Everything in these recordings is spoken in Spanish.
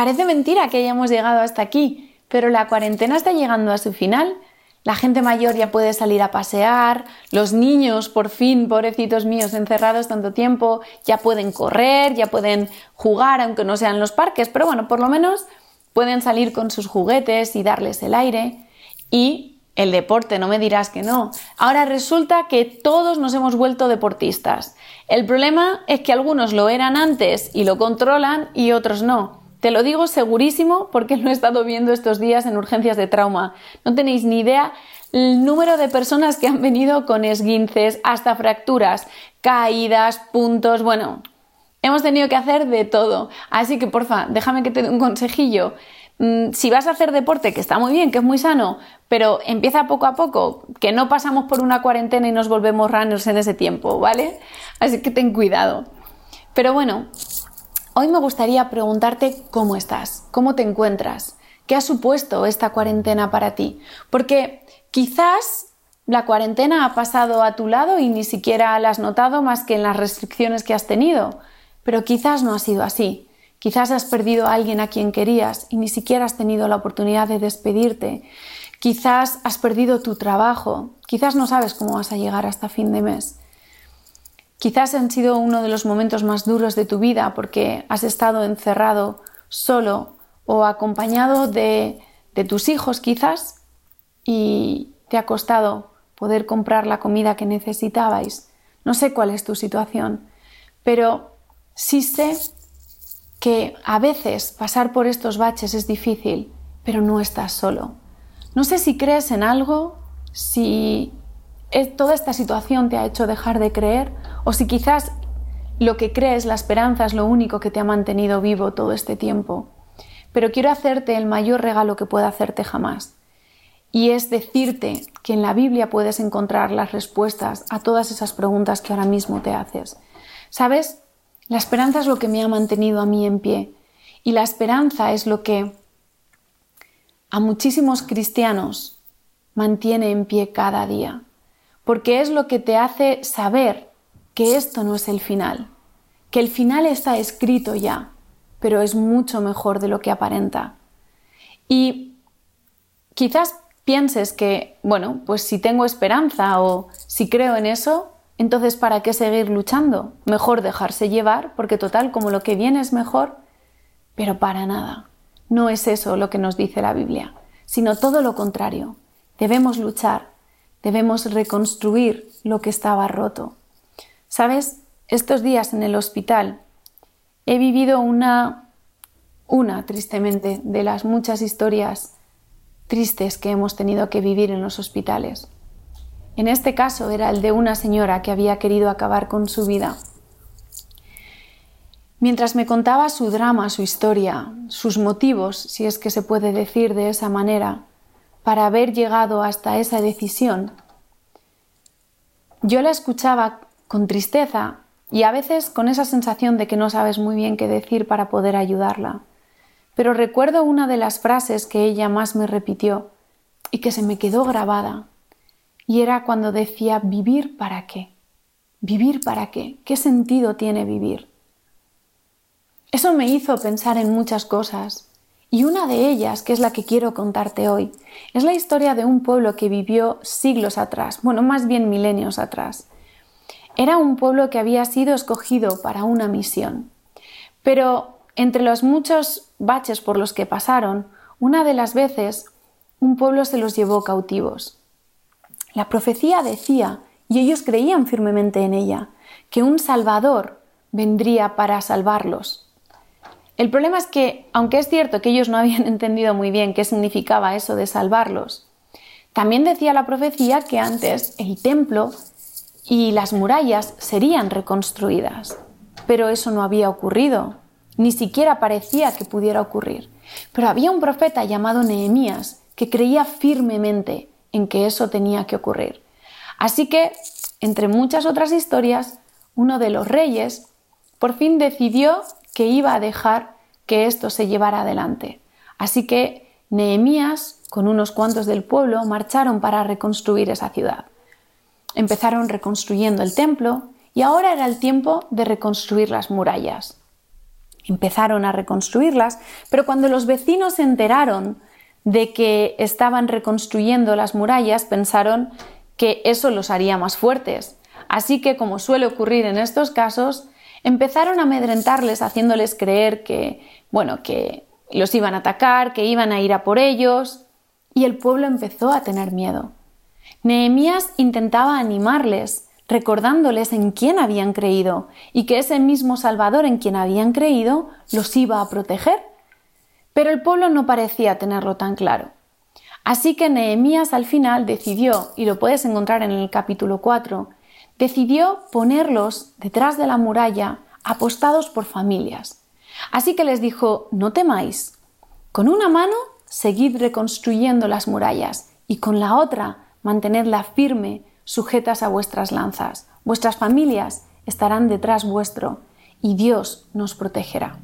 Parece mentira que hayamos llegado hasta aquí, pero la cuarentena está llegando a su final. La gente mayor ya puede salir a pasear, los niños, por fin, pobrecitos míos, encerrados tanto tiempo, ya pueden correr, ya pueden jugar, aunque no sean los parques, pero bueno, por lo menos pueden salir con sus juguetes y darles el aire. Y el deporte, no me dirás que no. Ahora resulta que todos nos hemos vuelto deportistas. El problema es que algunos lo eran antes y lo controlan y otros no. Te lo digo segurísimo porque lo he estado viendo estos días en urgencias de trauma. No tenéis ni idea el número de personas que han venido con esguinces, hasta fracturas, caídas, puntos, bueno, hemos tenido que hacer de todo. Así que porfa, déjame que te dé un consejillo. Mm, si vas a hacer deporte, que está muy bien, que es muy sano, pero empieza poco a poco, que no pasamos por una cuarentena y nos volvemos runners en ese tiempo, ¿vale? Así que ten cuidado. Pero bueno, Hoy me gustaría preguntarte cómo estás, cómo te encuentras, qué ha supuesto esta cuarentena para ti, porque quizás la cuarentena ha pasado a tu lado y ni siquiera la has notado más que en las restricciones que has tenido, pero quizás no ha sido así. Quizás has perdido a alguien a quien querías y ni siquiera has tenido la oportunidad de despedirte. Quizás has perdido tu trabajo. Quizás no sabes cómo vas a llegar hasta fin de mes. Quizás han sido uno de los momentos más duros de tu vida porque has estado encerrado solo o acompañado de, tus hijos quizás y te ha costado poder comprar la comida que necesitabais. No sé cuál es tu situación, pero sí sé que a veces pasar por estos baches es difícil, pero no estás solo. No sé si crees en algo, si toda esta situación te ha hecho dejar de creer o si quizás lo que crees, la esperanza es lo único que te ha mantenido vivo todo este tiempo. Pero quiero hacerte el mayor regalo que pueda hacerte jamás. Y es decirte que en la Biblia puedes encontrar las respuestas a todas esas preguntas que ahora mismo te haces. ¿Sabes? La esperanza es lo que me ha mantenido a mí en pie. Y la esperanza es lo que a muchísimos cristianos mantiene en pie cada día porque es lo que te hace saber que esto no es el final, que el final está escrito ya, pero es mucho mejor de lo que aparenta. Y quizás pienses que, bueno, pues si tengo esperanza o si creo en eso, entonces ¿para qué seguir luchando? Mejor dejarse llevar, porque total, como lo que viene es mejor, pero para nada. No es eso lo que nos dice la Biblia, sino todo lo contrario. Debemos luchar, Debemos reconstruir lo que estaba roto. ¿Sabes? Estos días en el hospital he vivido una, una, tristemente, de las muchas historias tristes que hemos tenido que vivir en los hospitales. En este caso era el de una señora que había querido acabar con su vida. Mientras me contaba su drama, su historia, sus motivos, si es que se puede decir de esa manera, para haber llegado hasta esa decisión. Yo la escuchaba con tristeza y a veces con esa sensación de que no sabes muy bien qué decir para poder ayudarla. Pero recuerdo una de las frases que ella más me repitió y que se me quedó grabada. Y era cuando decía, ¿vivir para qué? ¿Vivir para qué? ¿Qué sentido tiene vivir? Eso me hizo pensar en muchas cosas, y una de ellas, que es la que quiero contarte hoy, es la historia de un pueblo que vivió siglos atrás, bueno, más bien milenios atrás. Era un pueblo que había sido escogido para una misión. Pero entre los muchos baches por los que pasaron, una de las veces un pueblo se los llevó cautivos. La profecía decía, y ellos creían firmemente en ella, que un Salvador vendría para salvarlos. El problema es que, aunque es cierto que ellos no habían entendido muy bien qué significaba eso de salvarlos, también decía la profecía que antes el templo y las murallas serían reconstruidas. Pero eso no había ocurrido, ni siquiera parecía que pudiera ocurrir. Pero había un profeta llamado Nehemías que creía firmemente en que eso tenía que ocurrir. Así que, entre muchas otras historias, uno de los reyes por fin decidió que iba a dejar que esto se llevara adelante. Así que Nehemías, con unos cuantos del pueblo, marcharon para reconstruir esa ciudad. Empezaron reconstruyendo el templo y ahora era el tiempo de reconstruir las murallas. Empezaron a reconstruirlas, pero cuando los vecinos se enteraron de que estaban reconstruyendo las murallas, pensaron que eso los haría más fuertes. Así que, como suele ocurrir en estos casos, empezaron a amedrentarles haciéndoles creer que, bueno, que los iban a atacar, que iban a ir a por ellos, y el pueblo empezó a tener miedo. Nehemías intentaba animarles, recordándoles en quién habían creído y que ese mismo Salvador en quien habían creído los iba a proteger. Pero el pueblo no parecía tenerlo tan claro. Así que Nehemías al final decidió, y lo puedes encontrar en el capítulo 4, decidió ponerlos detrás de la muralla apostados por familias. Así que les dijo, no temáis, con una mano seguid reconstruyendo las murallas y con la otra mantenedla firme, sujetas a vuestras lanzas. Vuestras familias estarán detrás vuestro y Dios nos protegerá.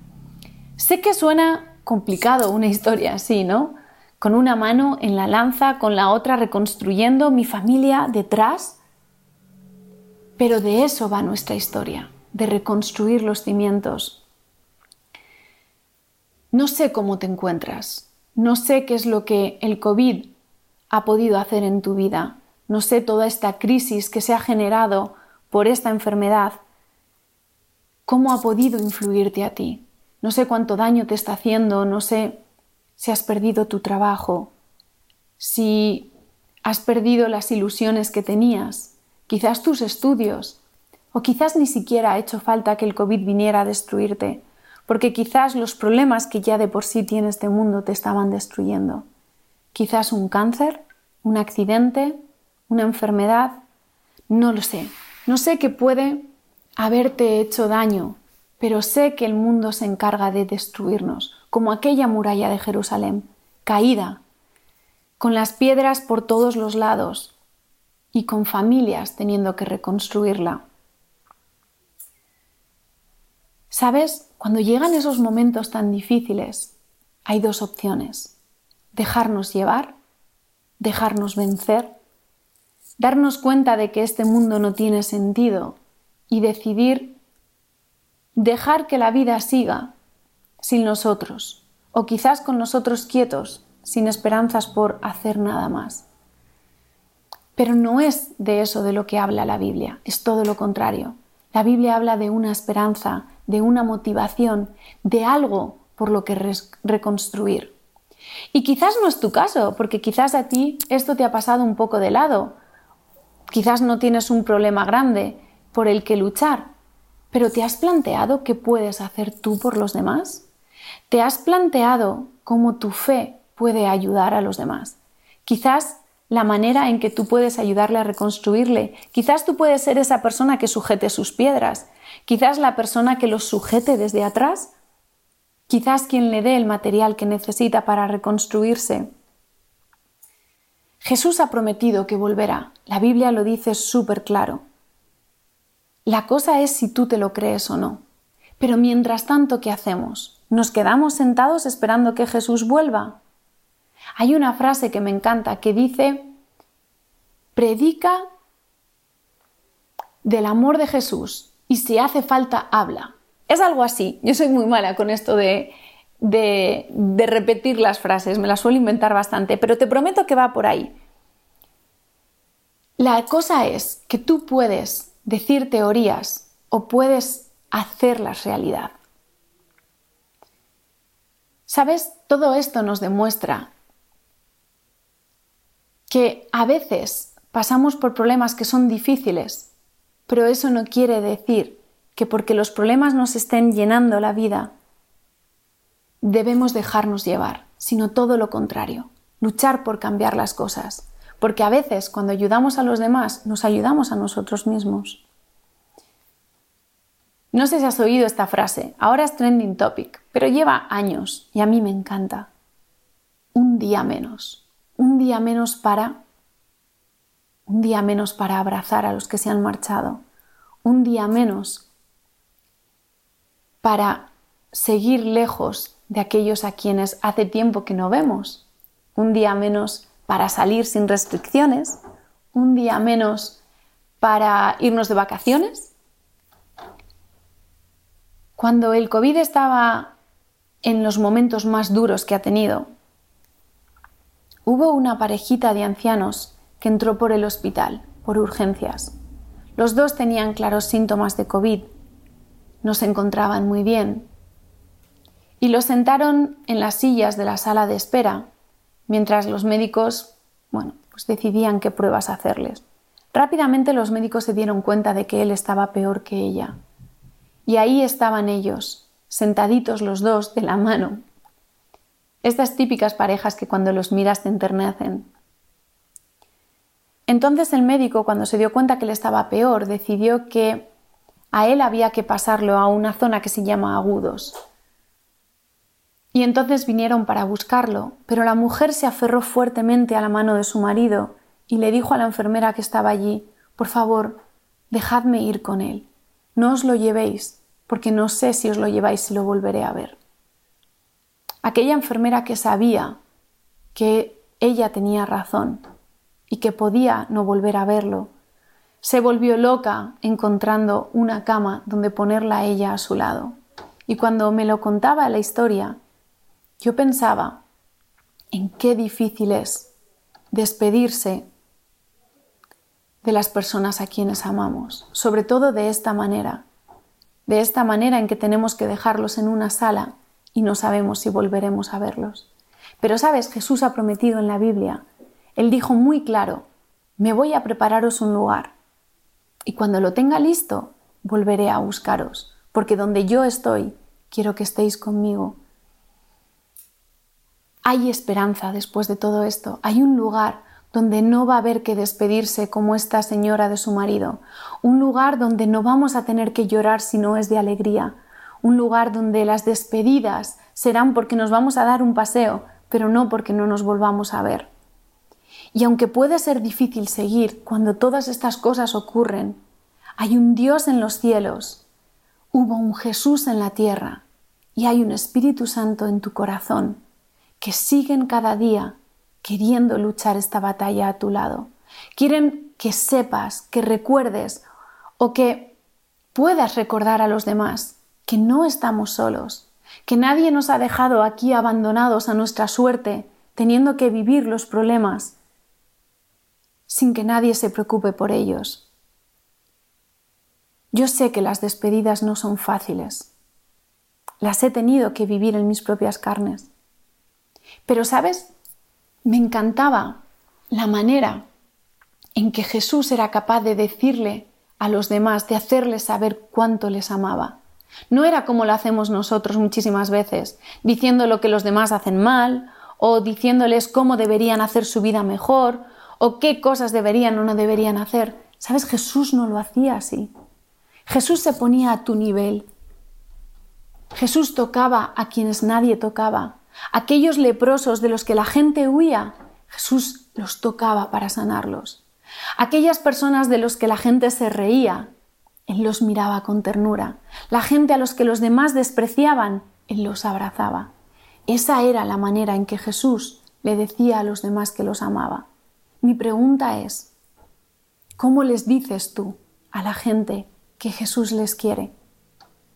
Sé que suena complicado una historia así, ¿no? Con una mano en la lanza, con la otra reconstruyendo mi familia detrás. Pero de eso va nuestra historia, de reconstruir los cimientos. No sé cómo te encuentras, no sé qué es lo que el COVID ha podido hacer en tu vida, no sé toda esta crisis que se ha generado por esta enfermedad, cómo ha podido influirte a ti. No sé cuánto daño te está haciendo, no sé si has perdido tu trabajo, si has perdido las ilusiones que tenías, quizás tus estudios, o quizás ni siquiera ha hecho falta que el COVID viniera a destruirte, porque quizás los problemas que ya de por sí tiene este mundo te estaban destruyendo. Quizás un cáncer, un accidente, una enfermedad, no lo sé. No sé qué puede haberte hecho daño, pero sé que el mundo se encarga de destruirnos, como aquella muralla de Jerusalén, caída, con las piedras por todos los lados y con familias teniendo que reconstruirla. ¿Sabes? Cuando llegan esos momentos tan difíciles, hay dos opciones. Dejarnos llevar, dejarnos vencer, darnos cuenta de que este mundo no tiene sentido y decidir dejar que la vida siga sin nosotros, o quizás con nosotros quietos, sin esperanzas por hacer nada más. Pero no es de eso de lo que habla la Biblia, es todo lo contrario. La Biblia habla de una esperanza, de una motivación, de algo por lo que reconstruir. Y quizás no es tu caso, porque quizás a ti esto te ha pasado un poco de lado. Quizás no tienes un problema grande por el que luchar, pero ¿te has planteado qué puedes hacer tú por los demás? ¿Te has planteado cómo tu fe puede ayudar a los demás? Quizás la manera en que tú puedes ayudarle a reconstruirle. Quizás tú puedes ser esa persona que sujete sus piedras, quizás la persona que los sujete desde atrás, quizás quien le dé el material que necesita para reconstruirse. Jesús ha prometido que volverá. La Biblia lo dice súper claro. La cosa es si tú te lo crees o no. Pero mientras tanto, ¿qué hacemos? ¿Nos quedamos sentados esperando que Jesús vuelva? Hay una frase que me encanta que dice, predica del amor de Jesús y si hace falta, habla. Es algo así. Yo soy muy mala con esto de, de, repetir las frases, me las suelo inventar bastante, pero te prometo que va por ahí. La cosa es que tú puedes decir teorías o puedes hacerlas realidad. ¿Sabes? Todo esto nos demuestra que a veces pasamos por problemas que son difíciles, pero eso no quiere decir que porque los problemas nos estén llenando la vida, debemos dejarnos llevar, sino todo lo contrario, luchar por cambiar las cosas, porque a veces cuando ayudamos a los demás nos ayudamos a nosotros mismos. No sé si has oído esta frase, ahora es trending topic, pero lleva años y a mí me encanta. Un día menos un día menos para un día menos para abrazar a los que se han marchado, un día menos para seguir lejos de aquellos a quienes hace tiempo que no vemos, un día menos para salir sin restricciones, un día menos para irnos de vacaciones. Cuando el COVID estaba en los momentos más duros que ha tenido, hubo una parejita de ancianos que entró por el hospital, por urgencias. Los dos tenían claros síntomas de COVID, no se encontraban muy bien, y los sentaron en las sillas de la sala de espera, mientras los médicos, bueno, pues decidían qué pruebas hacerles. Rápidamente los médicos se dieron cuenta de que él estaba peor que ella. Y ahí estaban ellos, sentaditos los dos de la mano. Estas típicas parejas que cuando los miras te enternecen. Entonces el médico, cuando se dio cuenta que él estaba peor, decidió que a él había que pasarlo a una zona que se llama agudos. Y entonces vinieron para buscarlo, pero la mujer se aferró fuertemente a la mano de su marido y le dijo a la enfermera que estaba allí, por favor, dejadme ir con él. No os lo llevéis, porque no sé si os lo lleváis y lo volveré a ver. Aquella enfermera que sabía que ella tenía razón y que podía no volver a verlo, se volvió loca encontrando una cama donde ponerla a ella a su lado. Y cuando me lo contaba la historia, yo pensaba en qué difícil es despedirse de las personas a quienes amamos, sobre todo de esta manera, de esta manera en que tenemos que dejarlos en una sala y no sabemos si volveremos a verlos. Pero sabes, Jesús ha prometido en la Biblia, Él dijo muy claro, me voy a prepararos un lugar. Y cuando lo tenga listo, volveré a buscaros, porque donde yo estoy, quiero que estéis conmigo. Hay esperanza después de todo esto, hay un lugar donde no va a haber que despedirse como esta señora de su marido, un lugar donde no vamos a tener que llorar si no es de alegría, un lugar donde las despedidas serán porque nos vamos a dar un paseo, pero no porque no nos volvamos a ver. Y aunque puede ser difícil seguir cuando todas estas cosas ocurren, hay un Dios en los cielos, hubo un Jesús en la tierra y hay un Espíritu Santo en tu corazón que siguen cada día queriendo luchar esta batalla a tu lado. Quieren que sepas, que recuerdes o que puedas recordar a los demás que no estamos solos, que nadie nos ha dejado aquí abandonados a nuestra suerte, teniendo que vivir los problemas sin que nadie se preocupe por ellos. Yo sé que las despedidas no son fáciles. Las he tenido que vivir en mis propias carnes. Pero, ¿sabes? me encantaba la manera en que Jesús era capaz de decirle a los demás, de hacerles saber cuánto les amaba. No era como lo hacemos nosotros muchísimas veces, diciendo lo que los demás hacen mal, o diciéndoles cómo deberían hacer su vida mejor, o qué cosas deberían o no deberían hacer. ¿Sabes? Jesús no lo hacía así. Jesús se ponía a tu nivel. Jesús tocaba a quienes nadie tocaba. Aquellos leprosos de los que la gente huía, Jesús los tocaba para sanarlos. Aquellas personas de los que la gente se reía, Él los miraba con ternura. La gente a los que los demás despreciaban, Él los abrazaba. Esa era la manera en que Jesús le decía a los demás que los amaba. Mi pregunta es, ¿cómo les dices tú a la gente que Jesús les quiere?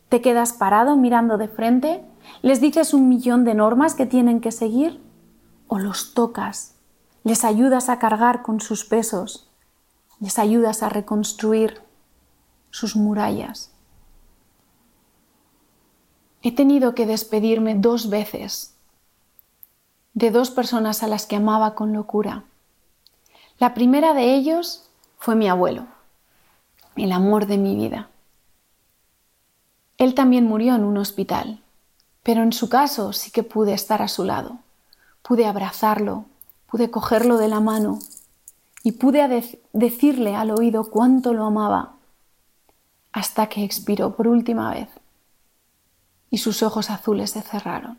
¿Te quedas parado mirando de frente ¿Les dices un millón de normas que tienen que seguir? ¿O los tocas? ¿Les ayudas a cargar con sus pesos? ¿Les ayudas a reconstruir sus murallas? He tenido que despedirme dos veces de dos personas a las que amaba con locura. La primera de ellos fue mi abuelo, el amor de mi vida. Él también murió en un hospital pero en su caso sí que pude estar a su lado, pude abrazarlo, pude cogerlo de la mano y pude decirle al oído cuánto lo amaba hasta que expiró por última vez y sus ojos azules se cerraron.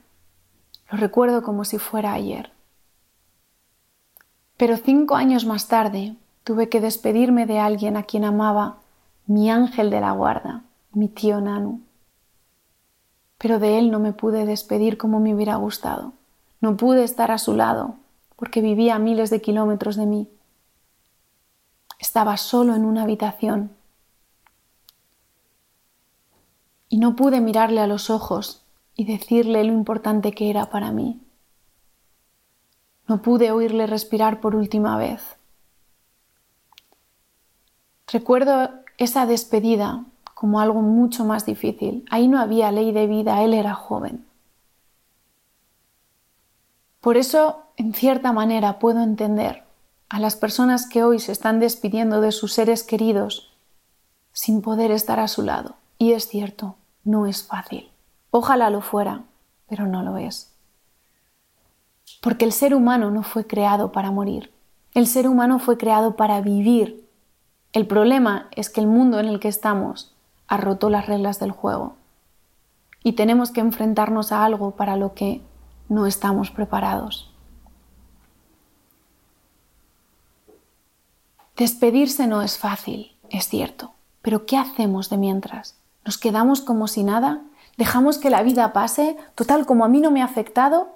Lo recuerdo como si fuera ayer. Pero cinco años más tarde tuve que despedirme de alguien a quien amaba, mi ángel de la guarda, mi tío Nanu pero de él no me pude despedir como me hubiera gustado. No pude estar a su lado porque vivía a miles de kilómetros de mí. Estaba solo en una habitación. Y no pude mirarle a los ojos y decirle lo importante que era para mí. No pude oírle respirar por última vez. Recuerdo esa despedida como algo mucho más difícil. Ahí no había ley de vida, él era joven. Por eso, en cierta manera, puedo entender a las personas que hoy se están despidiendo de sus seres queridos sin poder estar a su lado. Y es cierto, no es fácil. Ojalá lo fuera, pero no lo es. Porque el ser humano no fue creado para morir. El ser humano fue creado para vivir. El problema es que el mundo en el que estamos ha roto las reglas del juego. Y tenemos que enfrentarnos a algo para lo que no estamos preparados. Despedirse no es fácil, es cierto, pero ¿qué hacemos de mientras? ¿Nos quedamos como si nada? ¿Dejamos que la vida pase? Total, como a mí no me ha afectado,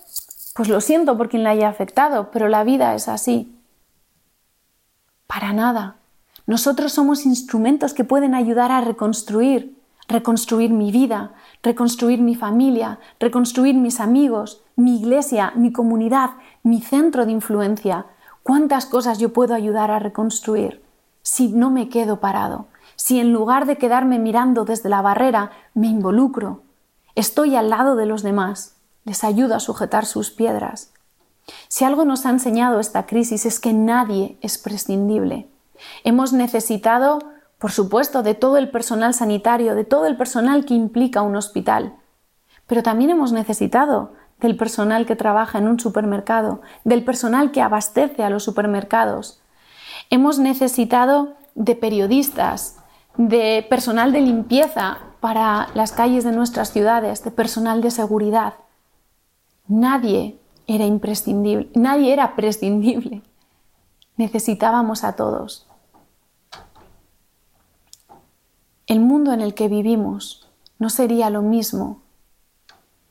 pues lo siento por quien la haya afectado, pero la vida es así. Para nada. Nosotros somos instrumentos que pueden ayudar a reconstruir, reconstruir mi vida, reconstruir mi familia, reconstruir mis amigos, mi iglesia, mi comunidad, mi centro de influencia. ¿Cuántas cosas yo puedo ayudar a reconstruir si no me quedo parado? Si en lugar de quedarme mirando desde la barrera, me involucro, estoy al lado de los demás, les ayudo a sujetar sus piedras. Si algo nos ha enseñado esta crisis es que nadie es prescindible. Hemos necesitado, por supuesto, de todo el personal sanitario, de todo el personal que implica un hospital, pero también hemos necesitado del personal que trabaja en un supermercado, del personal que abastece a los supermercados. Hemos necesitado de periodistas, de personal de limpieza para las calles de nuestras ciudades, de personal de seguridad. Nadie era imprescindible, nadie era prescindible. Necesitábamos a todos. El mundo en el que vivimos no sería lo mismo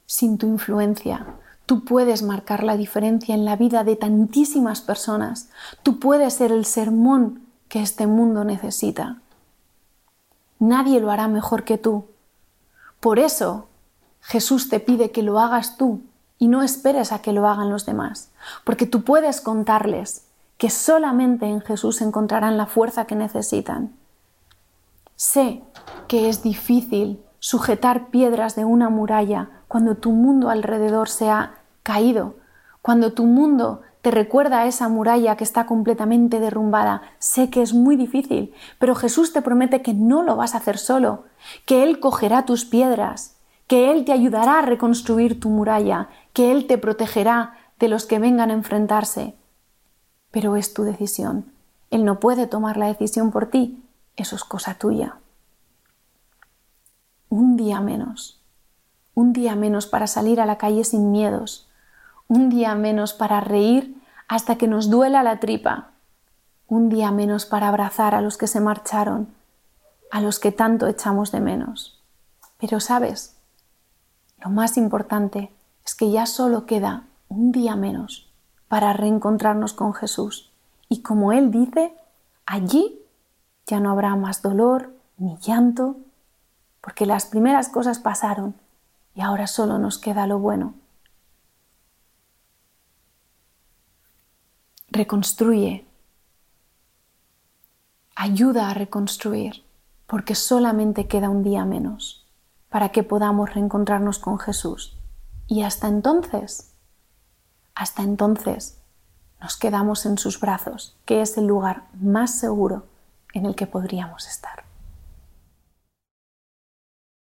sin tu influencia. Tú puedes marcar la diferencia en la vida de tantísimas personas. Tú puedes ser el sermón que este mundo necesita. Nadie lo hará mejor que tú. Por eso Jesús te pide que lo hagas tú y no esperes a que lo hagan los demás, porque tú puedes contarles que solamente en Jesús encontrarán la fuerza que necesitan. Sé que es difícil sujetar piedras de una muralla cuando tu mundo alrededor se ha caído, cuando tu mundo te recuerda a esa muralla que está completamente derrumbada. Sé que es muy difícil, pero Jesús te promete que no lo vas a hacer solo, que Él cogerá tus piedras, que Él te ayudará a reconstruir tu muralla, que Él te protegerá de los que vengan a enfrentarse. Pero es tu decisión. Él no puede tomar la decisión por ti. Eso es cosa tuya. Un día menos. Un día menos para salir a la calle sin miedos, un día menos para reír hasta que nos duela la tripa, un día menos para abrazar a los que se marcharon, a los que tanto echamos de menos. Pero sabes, lo más importante es que ya solo queda un día menos para reencontrarnos con Jesús. Y como Él dice, allí ya no habrá más dolor ni llanto, porque las primeras cosas pasaron y ahora solo nos queda lo bueno. Reconstruye, ayuda a reconstruir, porque solamente queda un día menos para que podamos reencontrarnos con Jesús. Y hasta entonces, hasta entonces, nos quedamos en sus brazos, que es el lugar más seguro en el que podríamos estar.